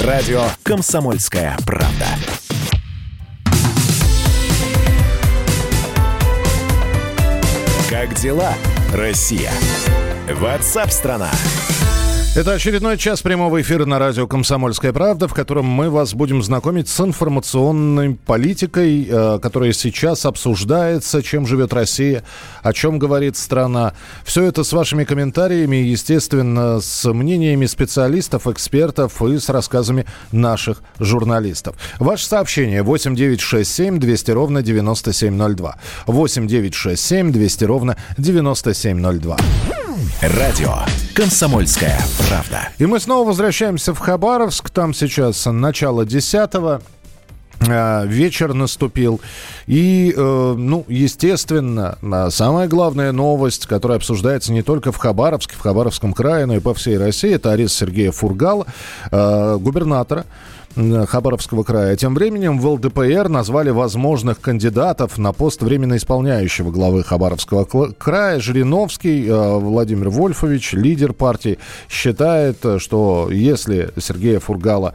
Радио «Комсомольская правда». Как дела, Россия? Ватсап-страна! Это очередной час прямого эфира на радио «Комсомольская правда», в котором мы вас будем знакомить с информационной политикой, э, которая сейчас обсуждается, чем живет Россия, о чем говорит страна. Все это с вашими комментариями, естественно, с мнениями специалистов, экспертов и с рассказами наших журналистов. Ваше сообщение 8967 200 ровно 9702. 8967 200 ровно 9702. Радио «Комсомольская правда». И мы снова возвращаемся в Хабаровск. Там сейчас начало десятого вечер наступил. И, э, ну, естественно, э, самая главная новость, которая обсуждается не только в Хабаровске, в Хабаровском крае, но и по всей России, это арест Сергея Фургала, губернатора Хабаровского края. Тем временем в ЛДПР назвали возможных кандидатов на пост временно исполняющего главы Хабаровского края. Жириновский э, Владимир Вольфович, лидер партии, считает, что если Сергея Фургала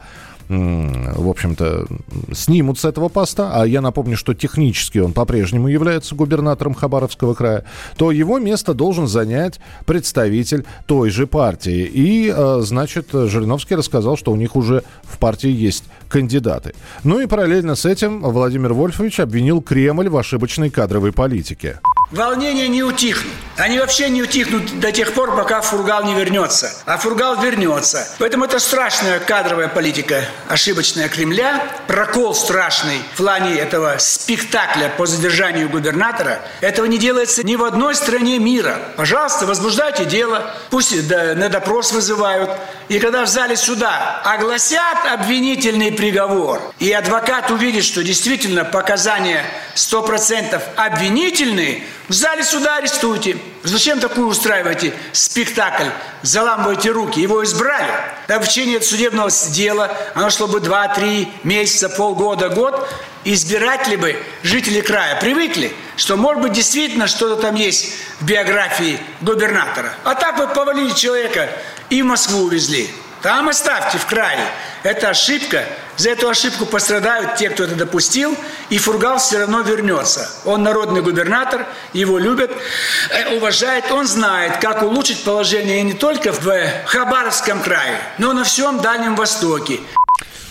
в общем-то, снимут с этого поста, а я напомню, что технически он по-прежнему является губернатором Хабаровского края, то его место должен занять представитель той же партии. И, э, значит, Жириновский рассказал, что у них уже в партии есть кандидаты. Ну и параллельно с этим Владимир Вольфович обвинил Кремль в ошибочной кадровой политике. Волнения не утихнут. Они вообще не утихнут до тех пор, пока Фургал не вернется. А Фургал вернется. Поэтому это страшная кадровая политика, ошибочная Кремля, прокол страшный в плане этого спектакля по задержанию губернатора. Этого не делается ни в одной стране мира. Пожалуйста, возбуждайте дело, пусть на допрос вызывают. И когда в зале суда огласят обвинительный приговор, и адвокат увидит, что действительно показания 100% обвинительные, в зале суда арестуйте. Зачем такую устраиваете спектакль? Заламываете руки. Его избрали. Да в течение судебного дела оно шло бы 2-3 месяца, полгода, год. Избиратели бы, жители края, привыкли, что, может быть, действительно что-то там есть в биографии губернатора. А так вы повалили человека и в Москву увезли. Там оставьте в крае. Это ошибка. За эту ошибку пострадают те, кто это допустил, и Фургал все равно вернется. Он народный губернатор, его любят, э, уважают, он знает, как улучшить положение не только в Хабаровском крае, но на всем Дальнем Востоке.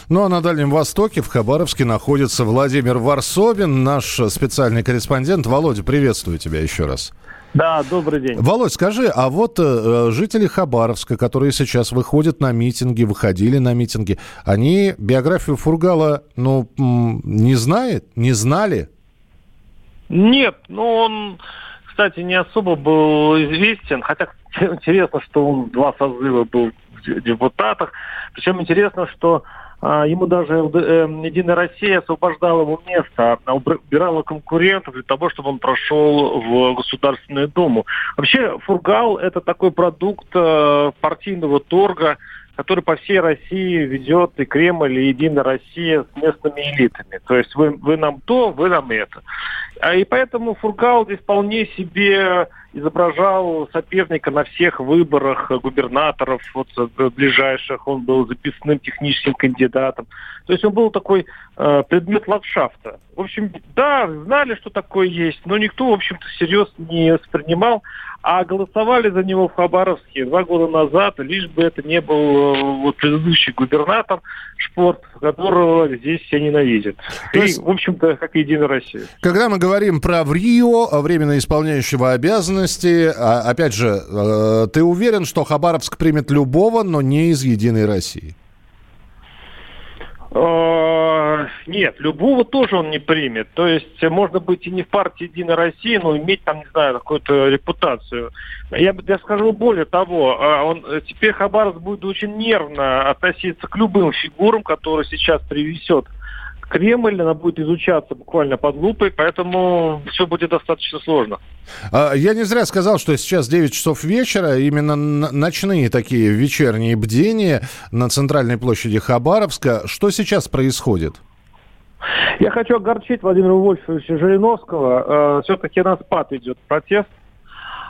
Ну а на Дальнем Востоке, в Хабаровске, находится Владимир Варсобин, наш специальный корреспондент. Володя, приветствую тебя еще раз. Да, добрый день. Володь, скажи, а вот э, жители Хабаровска, которые сейчас выходят на митинги, выходили на митинги, они биографию Фургала, ну, не знают, не знали? Нет, ну он, кстати, не особо был известен, хотя интересно, что он два созыва был в депутатах. Причем интересно, что ему даже э, Единая Россия освобождала ему место, убирала конкурентов для того, чтобы он прошел в Государственную Думу. Вообще Фургал – это такой продукт э, партийного торга, который по всей России ведет и Кремль, и Единая Россия с местными элитами. То есть вы, вы нам то, вы нам это. А И поэтому Фургал здесь вполне себе изображал соперника на всех выборах губернаторов вот, э, ближайших. Он был записным техническим кандидатом. То есть он был такой э, предмет ландшафта. В общем, да, знали, что такое есть, но никто, в общем-то, всерьез не воспринимал. А голосовали за него в Хабаровске два года назад, лишь бы это не был э, вот, предыдущий губернатор Шпорт, которого здесь все ненавидят. То есть, и, в общем-то, как Единая Россия. Когда мы говорим про в Рио, временно исполняющего обязанности, а, опять же, э, ты уверен, что Хабаровск примет любого, но не из Единой России? Э, нет, любого тоже он не примет. То есть можно быть и не в партии Единой России, но иметь там, не знаю, какую-то репутацию. Я, я скажу более того, э, он, теперь Хабаровск будет очень нервно относиться к любым фигурам, которые сейчас привезет Кремль, она будет изучаться буквально под лупой, поэтому все будет достаточно сложно. А, я не зря сказал, что сейчас 9 часов вечера, именно ночные такие вечерние бдения на центральной площади Хабаровска. Что сейчас происходит? Я хочу огорчить Владимира Вольфовича Жириновского. Э, все-таки на спад идет протест.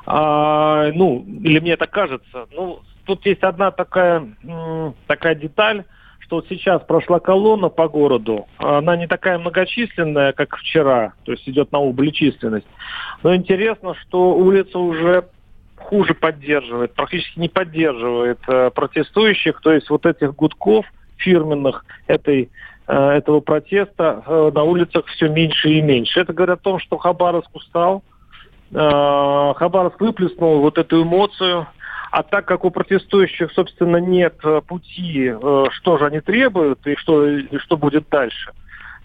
А, ну, или мне это кажется. Ну, тут есть одна такая, такая деталь что вот сейчас прошла колонна по городу, она не такая многочисленная, как вчера, то есть идет на убыль численность. Но интересно, что улица уже хуже поддерживает, практически не поддерживает э, протестующих, то есть вот этих гудков фирменных этой э, этого протеста э, на улицах все меньше и меньше. Это говорит о том, что Хабаровск устал, Хабаровск выплеснул вот эту эмоцию, а так как у протестующих, собственно, нет э, пути, э, что же они требуют и что, и что будет дальше,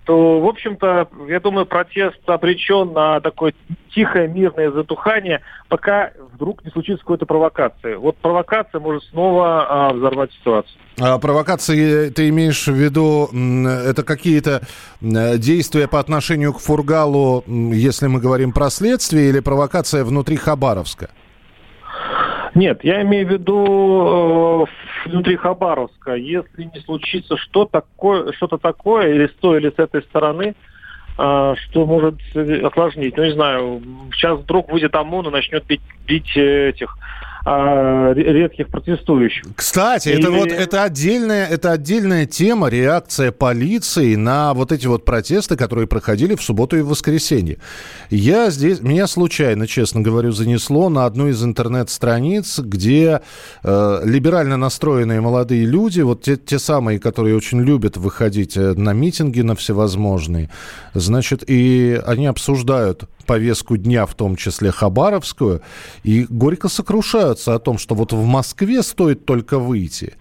то, в общем-то, я думаю, протест обречен на такое тихое, мирное затухание, пока вдруг не случится какой-то провокации. Вот провокация может снова а, взорвать ситуацию. А провокации ты имеешь в виду, это какие-то действия по отношению к Фургалу, если мы говорим про следствие, или провокация внутри Хабаровска? Нет, я имею в виду э, внутри Хабаровска. Если не случится что такое, что-то такое, или с той, или с этой стороны, э, что может осложнить. Ну, не знаю, сейчас вдруг выйдет ОМОН и начнет бить, бить этих а, редких протестующих. Кстати, и... это вот это отдельная, это отдельная тема, реакция полиции на вот эти вот протесты, которые проходили в субботу и в воскресенье. Я здесь, меня случайно, честно говорю, занесло на одну из интернет-страниц, где э, либерально настроенные молодые люди, вот те, те самые, которые очень любят выходить э, на митинги, на всевозможные, значит, и они обсуждают повестку дня, в том числе Хабаровскую, и горько сокрушаются о том, что вот в Москве стоит только выйти.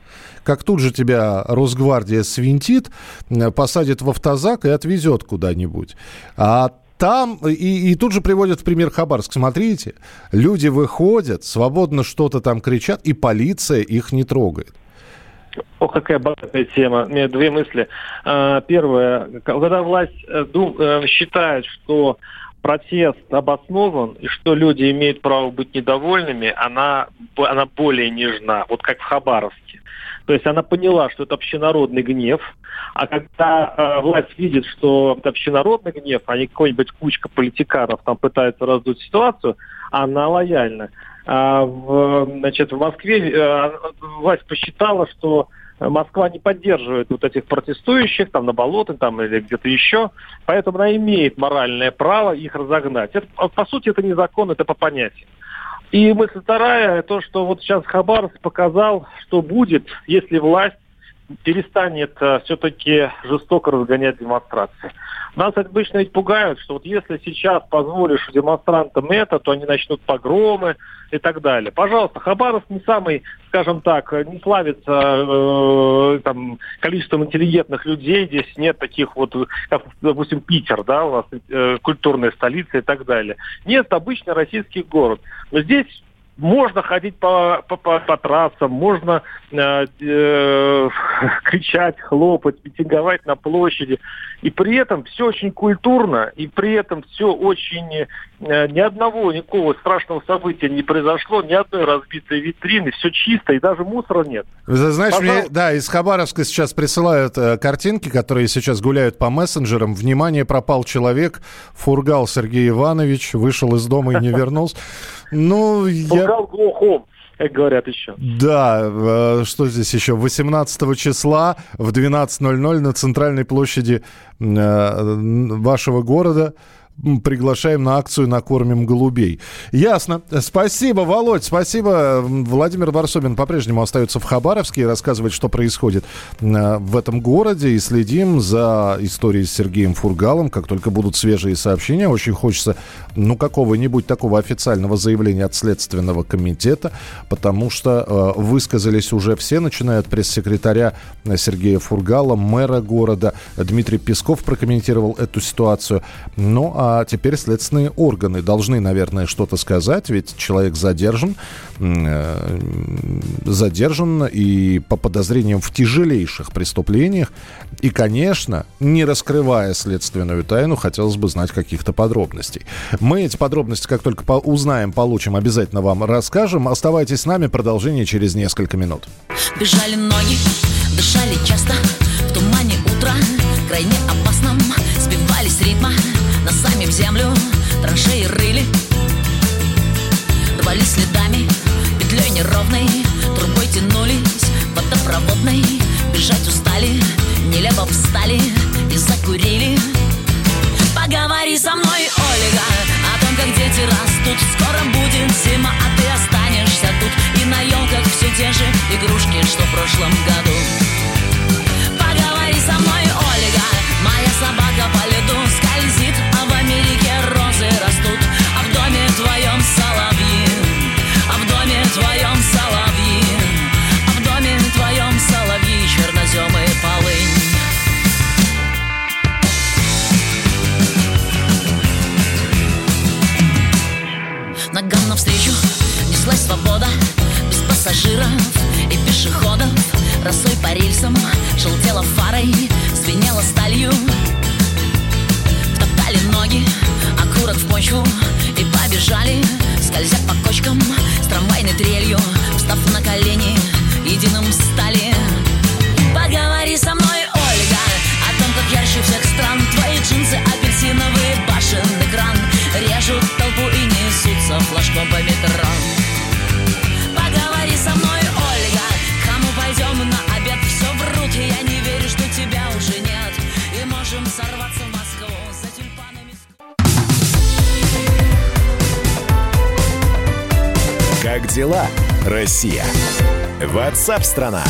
Как тут же тебя Росгвардия свинтит, посадит в автозак и отвезет куда-нибудь. А там, и, и тут же приводят в пример Хабаровск. Смотрите, люди выходят, свободно что-то там кричат, и полиция их не трогает. О, какая богатая тема. У меня две мысли. А, первое, когда власть э, э, считает, что протест обоснован и что люди имеют право быть недовольными, она, она более нежна, вот как в Хабаровске. То есть она поняла, что это общенародный гнев, а когда э, власть видит, что это общенародный гнев, а не какой-нибудь кучка политиканов там пытается раздуть ситуацию, она лояльна. А в, значит, в Москве э, власть посчитала, что Москва не поддерживает вот этих протестующих там на болоте там или где-то еще, поэтому она имеет моральное право их разогнать. Это, по сути, это не закон, это по понятиям. И мысль вторая, то, что вот сейчас Хабаровск показал, что будет, если власть перестанет uh, все-таки жестоко разгонять демонстрации. Нас обычно ведь пугают, что вот если сейчас позволишь демонстрантам это, то они начнут погромы и так далее. Пожалуйста, Хабаровск не самый, скажем так, не славится э, там, количеством интеллигентных людей. Здесь нет таких вот, как, допустим, Питер, да, у нас э, культурная столица и так далее. Нет, обычный российский город. Но здесь можно ходить по, по, по, по трассам, можно э, э, кричать, хлопать, митинговать на площади. И при этом все очень культурно, и при этом все очень... Э, ни одного, никакого страшного события не произошло, ни одной разбитой витрины, все чисто, и даже мусора нет. Знаешь, мне, да, из Хабаровска сейчас присылают э, картинки, которые сейчас гуляют по мессенджерам. Внимание, пропал человек, фургал Сергей Иванович, вышел из дома и не вернулся. Ну, я... глухом как говорят еще. Да, э, что здесь еще? 18 числа в 12.00 на центральной площади э, вашего города приглашаем на акцию «Накормим голубей». Ясно. Спасибо, Володь, спасибо. Владимир Варсобин по-прежнему остается в Хабаровске и рассказывает, что происходит э, в этом городе. И следим за историей с Сергеем Фургалом. Как только будут свежие сообщения, очень хочется, ну, какого-нибудь такого официального заявления от Следственного комитета, потому что э, высказались уже все, начиная от пресс-секретаря Сергея Фургала, мэра города. Дмитрий Песков прокомментировал эту ситуацию. Ну, а а теперь следственные органы должны, наверное, что-то сказать, ведь человек задержан, э, задержан и по подозрениям в тяжелейших преступлениях. И, конечно, не раскрывая следственную тайну, хотелось бы знать каких-то подробностей. Мы эти подробности, как только узнаем, получим, обязательно вам расскажем. Оставайтесь с нами, продолжение через несколько минут. Бежали ноги, дышали часто, в тумане утра, крайне опасном, сбивались ритма носами в землю Траншеи рыли. Рвали следами Петлей неровной Трубой тянулись Водопроводной. Бежать устали рельсам Желтела фарой, звенела сталью. Втоптали ноги, окурок в почву И побежали, скользя по кочкам С трамвайной трелью, встав на колени Россия? Ватсап-страна!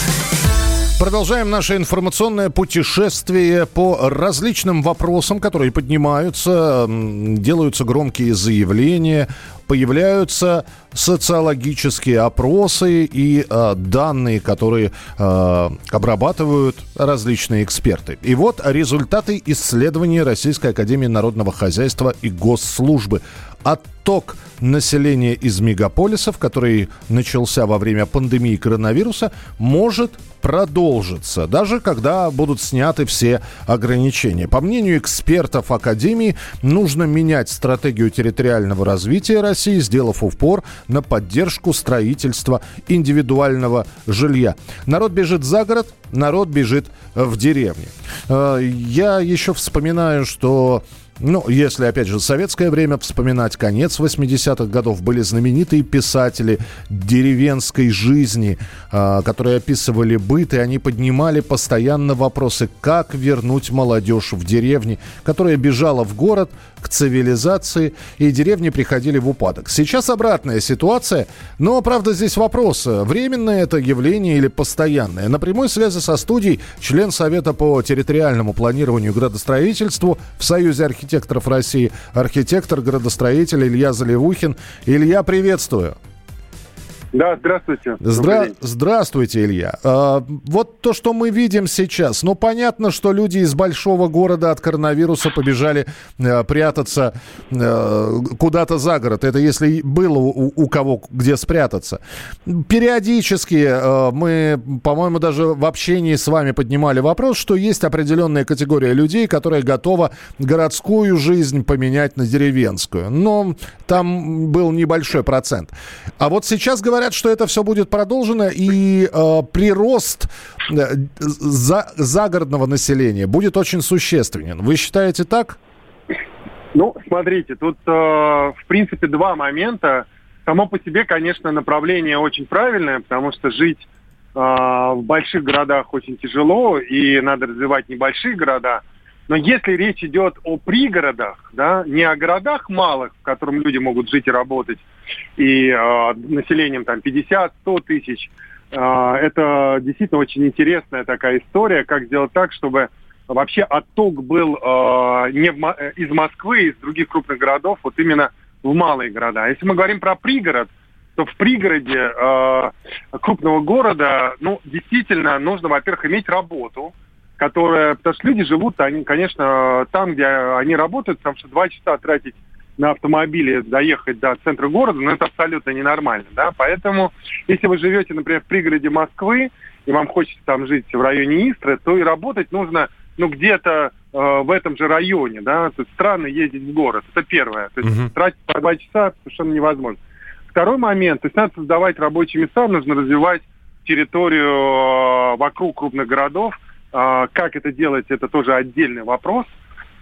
Продолжаем наше информационное путешествие по различным вопросам, которые поднимаются, делаются громкие заявления, появляются социологические опросы и э, данные, которые э, обрабатывают различные эксперты. И вот результаты исследований Российской Академии Народного Хозяйства и Госслужбы. Отток населения из мегаполисов, который начался во время пандемии коронавируса, может продолжиться, даже когда будут сняты все ограничения. По мнению экспертов Академии, нужно менять стратегию территориального развития России, сделав упор на поддержку строительства индивидуального жилья. Народ бежит за город, народ бежит в деревне. Э, Я еще вспоминаю, что ну, если, опять же, советское время вспоминать, конец 80-х годов, были знаменитые писатели деревенской жизни, а, которые описывали быт, и они поднимали постоянно вопросы, как вернуть молодежь в деревни, которая бежала в город к цивилизации, и деревни приходили в упадок. Сейчас обратная ситуация, но, правда, здесь вопрос, временное это явление или постоянное. На прямой связи со студией член Совета по территориальному планированию и градостроительству в Союзе архитекторов России, архитектор, градостроитель Илья Заливухин. Илья, приветствую. Да, здравствуйте. Здра-. Здравствуйте, Илья. А, вот то, что мы видим сейчас, ну, понятно, что люди из большого города от коронавируса побежали э, прятаться э, куда-то за город. Это если было у, у кого где спрятаться. Периодически э, мы, по-моему, даже в общении с вами поднимали вопрос, что есть определенная категория людей, которая готова городскую жизнь поменять на деревенскую. Но там был небольшой процент. А вот сейчас говорят, что это все будет продолжено, и э, прирост э, за, загородного населения будет очень существенен. Вы считаете так? Ну, смотрите, тут, э, в принципе, два момента. Само по себе, конечно, направление очень правильное, потому что жить э, в больших городах очень тяжело, и надо развивать небольшие города. Но если речь идет о пригородах, да, не о городах малых, в котором люди могут жить и работать, и э, населением там 50-100 тысяч, э, это действительно очень интересная такая история, как сделать так, чтобы вообще отток был э, не в э, из Москвы, из других крупных городов, вот именно в малые города. Если мы говорим про пригород, то в пригороде э, крупного города, ну, действительно, нужно, во-первых, иметь работу, которая, потому что люди живут, они, конечно, там, где они работают, потому что два часа тратить на автомобиле доехать до центра города, ну, это абсолютно ненормально, да, поэтому, если вы живете, например, в пригороде Москвы, и вам хочется там жить в районе Истры, то и работать нужно, ну, где-то э, в этом же районе, да, то есть странно ездить в город, это первое, то есть Мгм. тратить по два часа совершенно невозможно. Второй момент, то есть надо создавать рабочие места, нужно развивать территорию э, вокруг крупных городов, Как это делать, это тоже отдельный вопрос.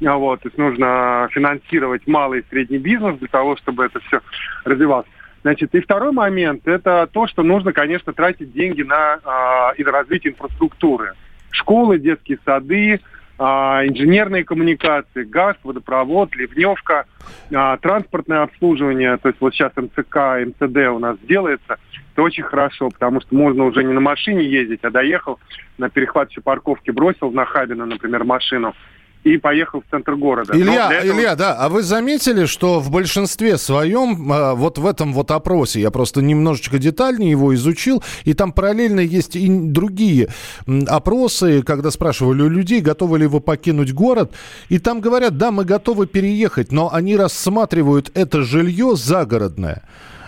А, Вот, то есть нужно финансировать малый и средний бизнес для того, чтобы это все развивалось. Значит, и второй момент – это то, что нужно, конечно, тратить деньги на, а, на развитие инфраструктуры. Школы, детские сады, а, инженерные коммуникации, газ, водопровод, ливневка, а, транспортное обслуживание. То есть вот сейчас МЦК, МЦД у нас делается. Это очень хорошо, потому что можно уже не на машине ездить, а доехал на перехватывающей парковке, бросил на Хабина, например, машину и поехал в центр города. Илья, этого- Илья, да, а вы заметили, что в большинстве своем, а, вот в этом вот опросе, я просто немножечко детальнее его изучил, и там параллельно есть и другие опросы, когда спрашивали у людей, готовы ли вы покинуть город, и там говорят, да, мы готовы переехать, но они рассматривают это жилье загородное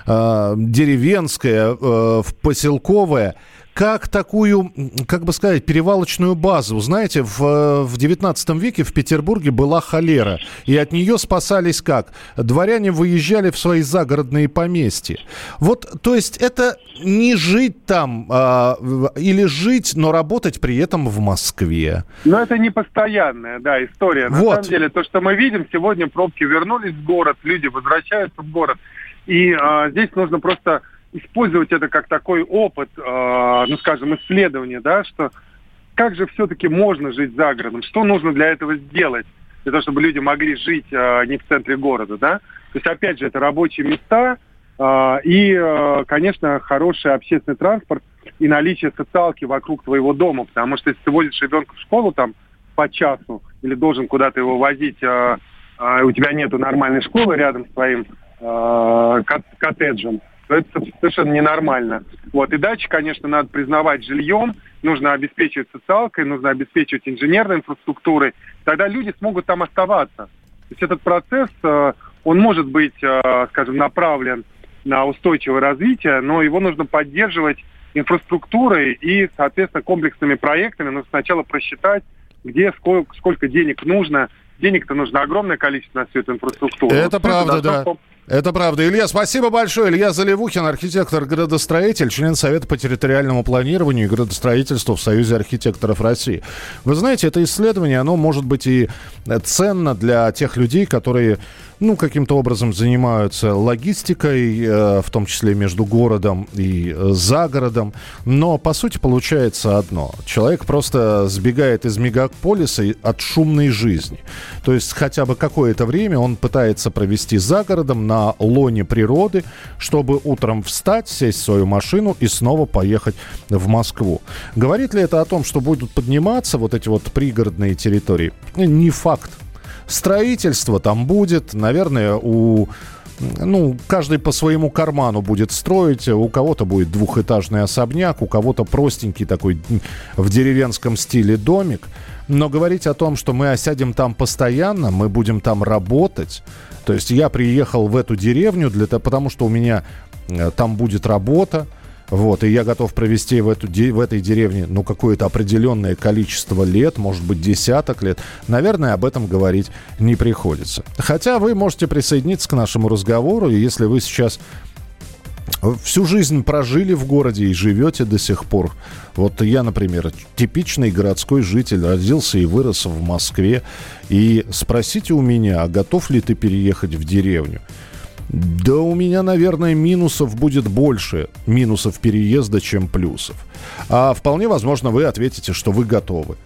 э, деревенское, э, поселковое – как такую, как бы сказать, перевалочную базу. Знаете, в, в 19 веке в Петербурге была холера, и от нее спасались как? Дворяне выезжали в свои загородные поместья. Вот, то есть это не жить там, а, или жить, но работать при этом в Москве. Но это не постоянная, да, история. На вот. самом деле, то, что мы видим, сегодня пробки вернулись в город, люди возвращаются в город, и а, здесь нужно просто использовать это как такой опыт, э, ну, скажем, исследования, да, что как же все-таки можно жить за городом, что нужно для этого сделать, для того, чтобы люди могли жить э, не в центре города, да. То есть, опять же, это рабочие места э, и, э, конечно, хороший общественный транспорт и наличие социалки вокруг твоего дома, потому что если ты возишь ребенка в школу там по часу или должен куда-то его возить, э, э, у тебя нету нормальной школы рядом с твоим э, коттеджем, это совершенно ненормально. Вот. И дальше, конечно, надо признавать жильем, нужно обеспечивать социалкой, нужно обеспечивать инженерной инфраструктурой. Тогда люди смогут там оставаться. То есть этот процесс, э, он может быть, э, скажем, направлен на устойчивое развитие, но его нужно поддерживать инфраструктурой и, соответственно, комплексными проектами. Нужно сначала просчитать, где сколько, сколько денег нужно. Денег-то нужно огромное количество на всю эту инфраструктуру. Это вот правда, да. Это правда. Илья, спасибо большое. Илья Заливухин, архитектор, градостроитель, член Совета по территориальному планированию и градостроительству в Союзе архитекторов России. Вы знаете, это исследование, оно может быть и ценно для тех людей, которые ну, каким-то образом занимаются логистикой, э, в том числе между городом и э, за городом. Но, по сути, получается одно. Человек просто сбегает из мегаполиса от шумной жизни. То есть хотя бы какое-то время он пытается провести за городом на лоне природы, чтобы утром встать, сесть в свою машину и снова поехать в Москву. Говорит ли это о том, что будут подниматься вот эти вот пригородные территории? Не факт. Строительство там будет, наверное, у ну, каждый по своему карману будет строить. У кого-то будет двухэтажный особняк, у кого-то простенький такой в деревенском стиле домик. Но говорить о том, что мы осядем там постоянно, мы будем там работать. То есть я приехал в эту деревню для того, потому что у меня э, там будет работа, вот, и я готов провести в, эту, в этой деревне, ну, какое-то определенное количество лет, может быть, десяток лет. Наверное, об этом говорить не приходится. Хотя вы можете присоединиться к нашему разговору, и если вы сейчас всю жизнь прожили в городе и живете до сих пор. Вот я, например, типичный городской житель, родился и вырос в Москве. И спросите у меня, а готов ли ты переехать в деревню? Да у меня, наверное, минусов будет больше, минусов переезда, чем плюсов. А вполне возможно, вы ответите, что вы готовы.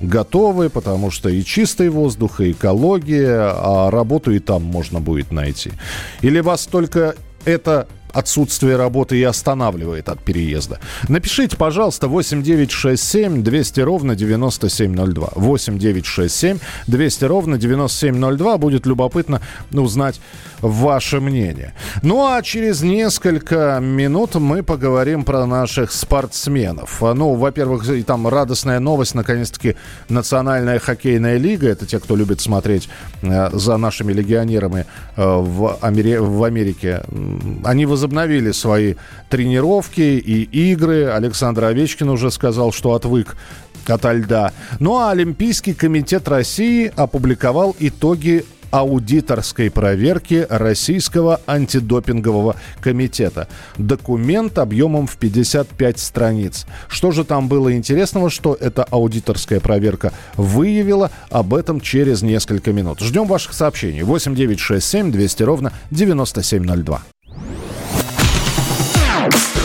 Готовы, потому что и чистый воздух, и экология, а работу и там можно будет найти. Или вас только это отсутствие работы и останавливает от переезда. Напишите, пожалуйста, 8967 200 ровно 9702. 8967 200 ровно 9702. Будет любопытно узнать ваше мнение. Ну а через несколько минут мы поговорим про наших спортсменов. Ну, во-первых, там радостная новость, наконец-таки Национальная хоккейная лига. Это те, кто любит смотреть э, за нашими легионерами э, в, Амери- в Америке. Они возобновили возобновили свои тренировки и игры. Александр Овечкин уже сказал, что отвык от льда. Ну а Олимпийский комитет России опубликовал итоги аудиторской проверки Российского антидопингового комитета. Документ объемом в 55 страниц. Что же там было интересного, что эта аудиторская проверка выявила, об этом через несколько минут. Ждем ваших сообщений. 8967 200 ровно 9702.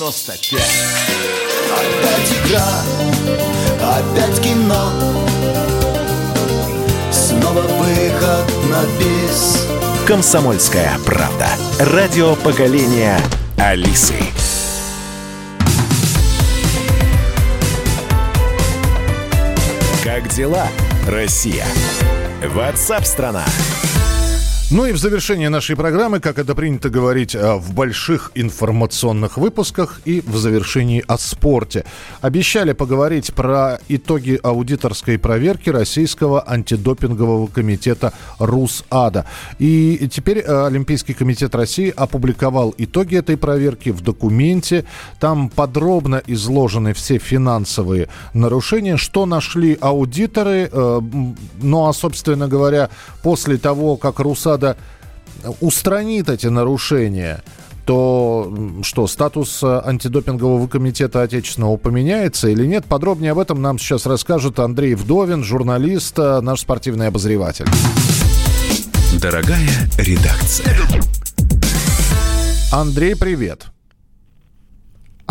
Е95 Опять игра, опять кино снова выход на бис «Комсомольская правда». Радио поколения Алисы. Как дела, Россия? Ватсап-страна! Ну и в завершение нашей программы, как это принято говорить э, в больших информационных выпусках и в завершении о спорте. Обещали поговорить про итоги аудиторской проверки Российского антидопингового комитета РУСАДА. И теперь э, Олимпийский комитет России опубликовал итоги этой проверки в документе. Там подробно изложены все финансовые нарушения, что нашли аудиторы. Э, ну а, собственно говоря, после того, как РУСАДА Канада устранит эти нарушения, то что, статус э, антидопингового комитета отечественного поменяется или нет? Подробнее об этом нам сейчас расскажет Андрей Вдовин, журналист, э, наш спортивный обозреватель. Дорогая редакция. Андрей, привет.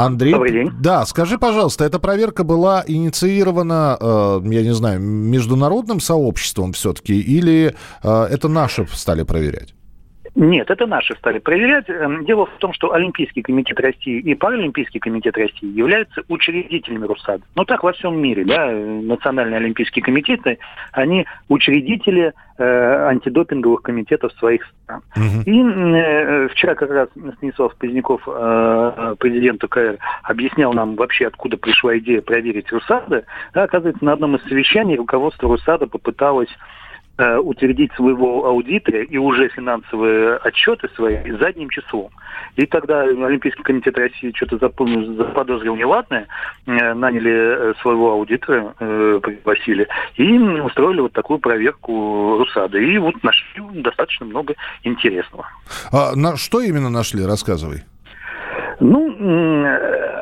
Андрей, Добрый день. Да, скажи, пожалуйста, эта проверка была инициирована, э, я не знаю, международным сообществом все-таки, или э, это наши стали проверять? Нет, это наши стали проверять. Эм, дело в том, что Олимпийский комитет России и Паралимпийский комитет России являются учредителями РУСАД. Ну так во всем мире, да, национальные олимпийские комитеты, они учредители э, антидопинговых комитетов своих стран. Угу. И э, вчера как раз Станислав Поздняков, э, президент УКР, объяснял нам вообще, откуда пришла идея проверить РУСАДа. Да, оказывается, на одном из совещаний руководство РУСАДа попыталось Э, утвердить своего аудитора и уже финансовые отчеты свои задним числом. И тогда Олимпийский комитет России что-то запомнил, заподозрил неладное, э, наняли э, своего аудитора, пригласили, и устроили вот такую проверку РУСАДА. И вот нашли достаточно много интересного. А на что именно нашли? Рассказывай. Ну,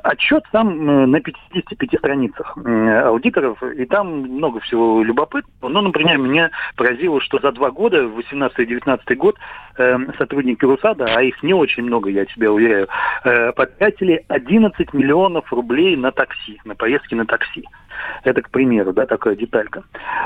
отчет сам на 55 страницах аудиторов, и там много всего любопытного. Ну, например, меня поразило, что за два года, в 18-19 год, эм, сотрудники РУСАДА, а их не очень много, я тебя уверяю, э, потратили 11 миллионов рублей на такси, на поездки на такси. Это, к примеру, да, такая деталька.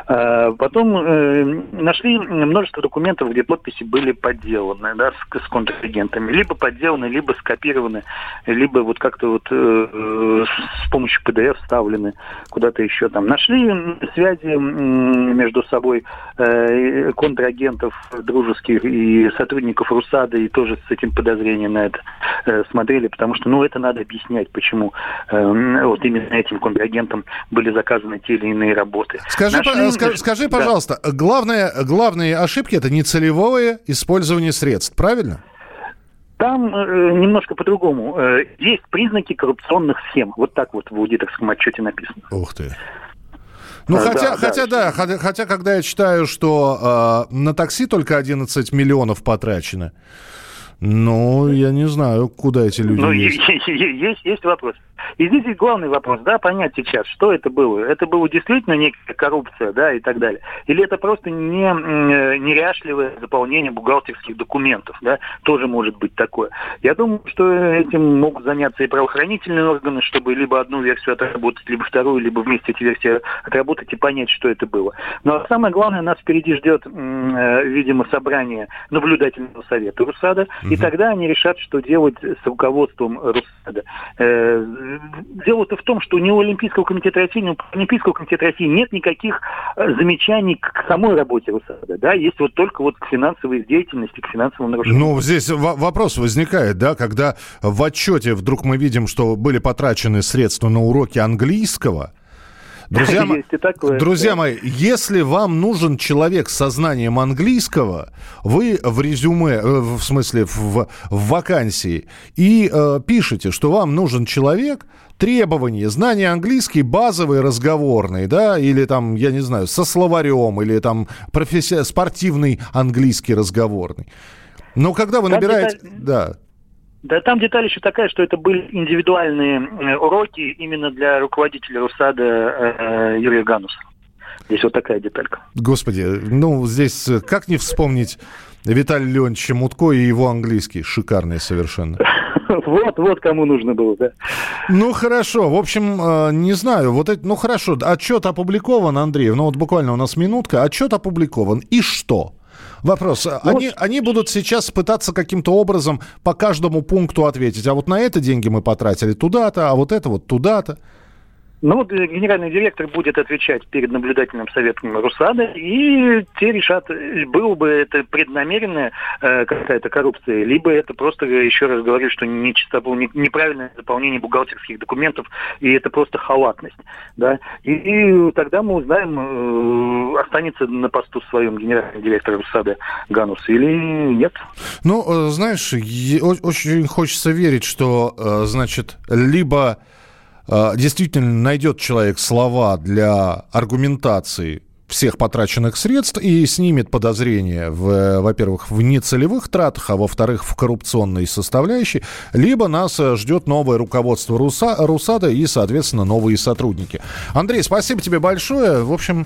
А, потом э, нашли множество документов, где подписи были подделаны, да, с, с контрагентами. Либо подделаны, либо скопированы, либо вот как-то вот э, с помощью PDF вставлены куда-то еще там. Нашли связи между собой э, контрагентов дружеских и сотрудников РУСАДА, и тоже с этим подозрением на это э, смотрели, потому что, ну, это надо объяснять, почему э, вот именно этим контрагентам были были заказаны те или иные работы. Скажи, Нашли... скажи, скажи пожалуйста, да. главное, главные ошибки это нецелевое использование средств, правильно? Там э, немножко по-другому. Э, есть признаки коррупционных схем. Вот так вот в аудиторском отчете написано. Ух ты. Ну, а, хотя, да, хотя, да, да хотя, хотя, когда я читаю, что э, на такси только 11 миллионов потрачено, ну, я не знаю, куда эти люди ну, есть. есть. Есть вопрос. И здесь главный вопрос, да, понять сейчас, что это было. Это было действительно некая коррупция, да, и так далее. Или это просто не, неряшливое заполнение бухгалтерских документов, да, тоже может быть такое. Я думаю, что этим могут заняться и правоохранительные органы, чтобы либо одну версию отработать, либо вторую, либо вместе эти версии отработать и понять, что это было. Но самое главное, нас впереди ждет, э, видимо, собрание наблюдательного совета РУСАДА. И тогда они решат, что делать с руководством РУСАДА. Э, дело-то в том, что ни у Олимпийского комитета России, ни у Олимпийского комитета России нет никаких э, замечаний к самой работе РУСАДА. Да? Есть вот только вот к финансовой деятельности, к финансовым нарушениям. Ну, здесь вопрос возникает, да, когда в отчете вдруг мы видим, что были потрачены средства на уроки английского, Друзья, такое, друзья да. мои, если вам нужен человек с сознанием английского, вы в резюме, э, в смысле в, в вакансии, и э, пишете, что вам нужен человек, требования, знания английский базовый, разговорный, да, или там, я не знаю, со словарем, или там професси... спортивный английский разговорный. Но когда вы набираете... Это... Да. Да там деталь еще такая, что это были индивидуальные э, уроки именно для руководителя РУСАДА э, Юрия Гануса. Здесь вот такая деталька. Господи, ну здесь э, как не вспомнить Виталия Леонидовича Мутко и его английский, шикарный совершенно. Вот, вот кому нужно было, да. Ну, хорошо. В общем, э, не знаю. Вот это, ну, хорошо. Отчет опубликован, Андрей. Ну, вот буквально у нас минутка. Отчет опубликован. И что? Вопрос. Ну, они, они будут сейчас пытаться каким-то образом по каждому пункту ответить. А вот на это деньги мы потратили туда-то, а вот это вот туда-то. Ну, э, генеральный директор будет отвечать перед наблюдательным советом Русада, и те решат, было бы это преднамеренная э, какая-то коррупция, либо это просто, еще раз говорю, что не чисто, не, неправильное заполнение бухгалтерских документов, и это просто халатность. Да? И, и тогда мы узнаем, э, останется на посту своем генеральный директор Русада Ганус или нет. Ну, э, знаешь, очень хочется верить, что, э, значит, либо действительно найдет человек слова для аргументации всех потраченных средств и снимет подозрения, в, во-первых, в нецелевых тратах, а во-вторых, в коррупционной составляющей, либо нас э, ждет новое руководство Руса, Русада и, соответственно, новые сотрудники. Андрей, спасибо тебе большое. В общем,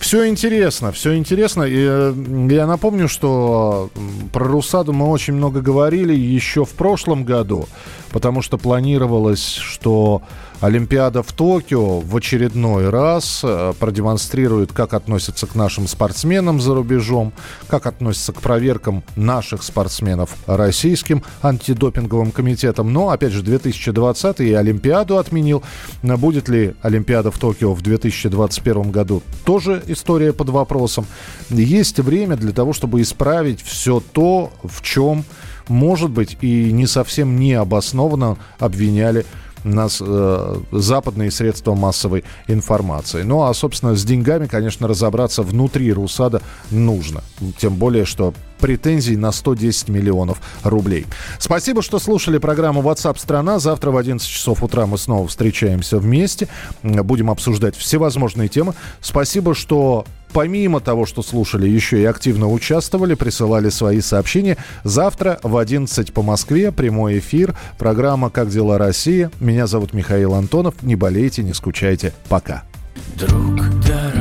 все интересно, все интересно. И э, я напомню, что про Русаду мы очень много говорили еще в прошлом году, потому что планировалось, что Олимпиада в Токио в очередной раз э, продемонстрирует, как относятся к нашим спортсменам за рубежом, как относятся к проверкам наших спортсменов российским антидопинговым комитетом. Но, опять же, 2020 и Олимпиаду отменил. Будет ли Олимпиада в Токио в 2021 году? Тоже история под вопросом. Есть время для того, чтобы исправить все то, в чем, может быть, и не совсем необоснованно обвиняли нас э, западные средства массовой информации. Ну а, собственно, с деньгами, конечно, разобраться внутри РУСАДА нужно. Тем более, что претензий на 110 миллионов рублей. Спасибо, что слушали программу WhatsApp страна. Завтра в 11 часов утра мы снова встречаемся вместе. Будем обсуждать всевозможные темы. Спасибо, что помимо того, что слушали, еще и активно участвовали, присылали свои сообщения. Завтра в 11 по Москве прямой эфир. Программа «Как дела Россия?». Меня зовут Михаил Антонов. Не болейте, не скучайте. Пока. Друг дорогой,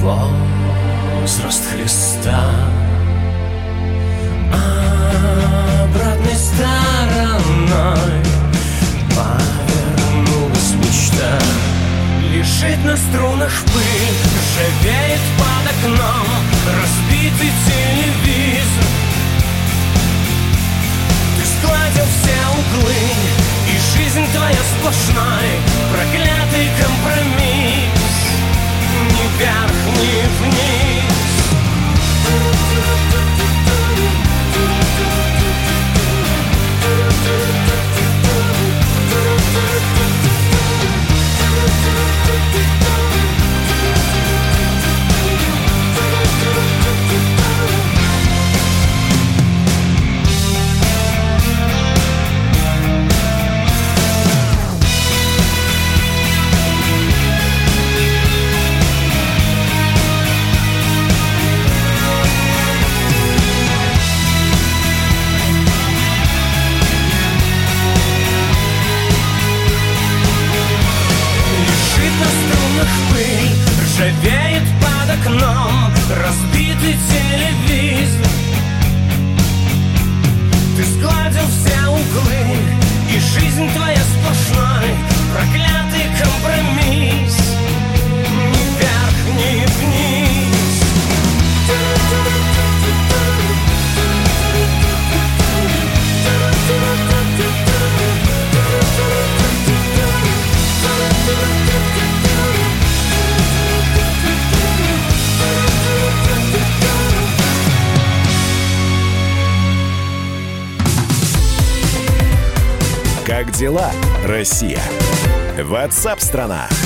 возраст Христа. Обратной стороной повернулась мечта. Лежит на струнах пыль, живеет под окном Разбитый телевизор. Ты складил все углы и жизнь твоя сплошной Проклятый компромисс Ни вверх, ни вниз Россия? Ватсап-страна!